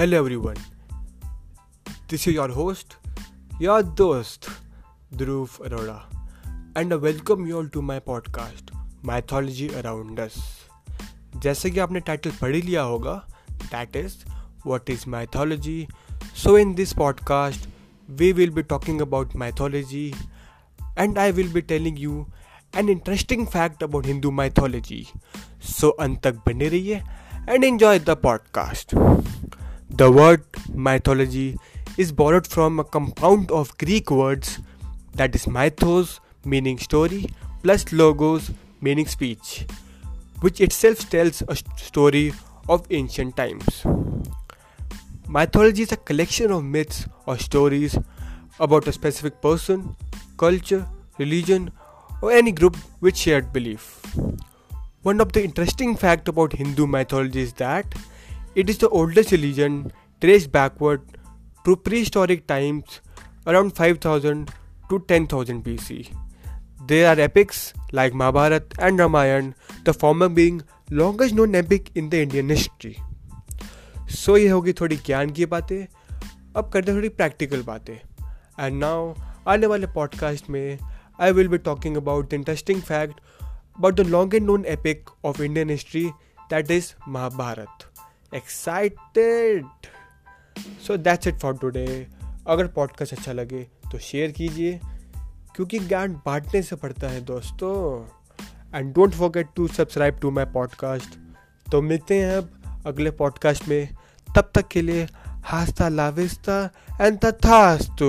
Everyone. This is your host, your dost, Dhruv Arora, and I welcome you all to my podcast, Mythology Around Us. जैसे कि आपने title पढ़ ही लिया होगा that is what is mythology so in this podcast we will be talking about mythology and I will be telling you an interesting fact about Hindu mythology so अंत तक बने रहिए and enjoy the podcast The word mythology is borrowed from a compound of Greek words that is mythos meaning story plus logos meaning speech, which itself tells a story of ancient times. Mythology is a collection of myths or stories about a specific person, culture, religion, or any group with shared belief. One of the interesting facts about Hindu mythology is that it is the oldest religion trace backward to prehistoric times around five thousand to ten thousand B C there are epics like Mahabharata and Ramayana the former being longest known epic in the Indian history so ये होगी थोड़ी ज्ञान की बातें अब करते हैं थोड़ी प्रैक्टिकल बातें एंड नाउ आने वाले पॉडकास्ट में I will be talking about the interesting fact about the longest known epic of Indian history that is Mahabharata excited so that's it for today अगर पॉडकास्ट अच्छा लगे तो शेयर कीजिए, क्योंकि ज्ञान बांटने से पड़ता है दोस्तों। And don't forget to subscribe to my podcast तो मिलते हैं अब अगले पॉडकास्ट में। तब तक के लिए हास्ता लाविस्ता एंड तथास्तु